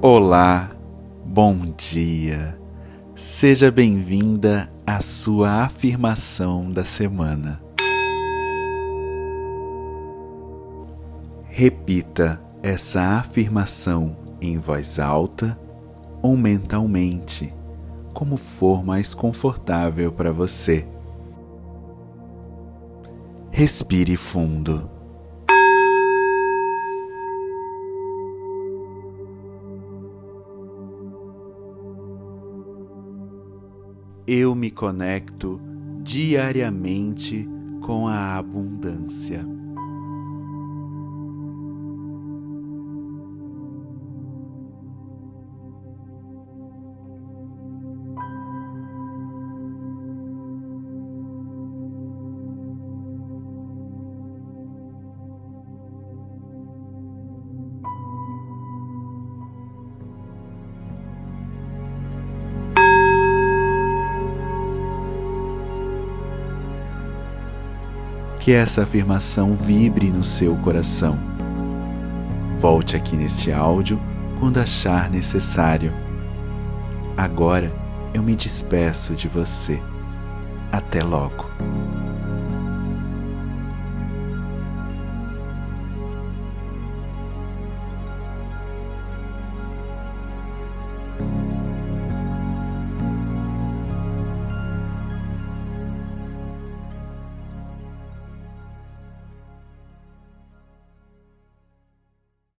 Olá, bom dia. Seja bem-vinda à sua afirmação da semana. Repita essa afirmação em voz alta ou mentalmente, como for mais confortável para você. Respire fundo. Eu me conecto diariamente com a abundância. Que essa afirmação vibre no seu coração. Volte aqui neste áudio quando achar necessário. Agora eu me despeço de você. Até logo.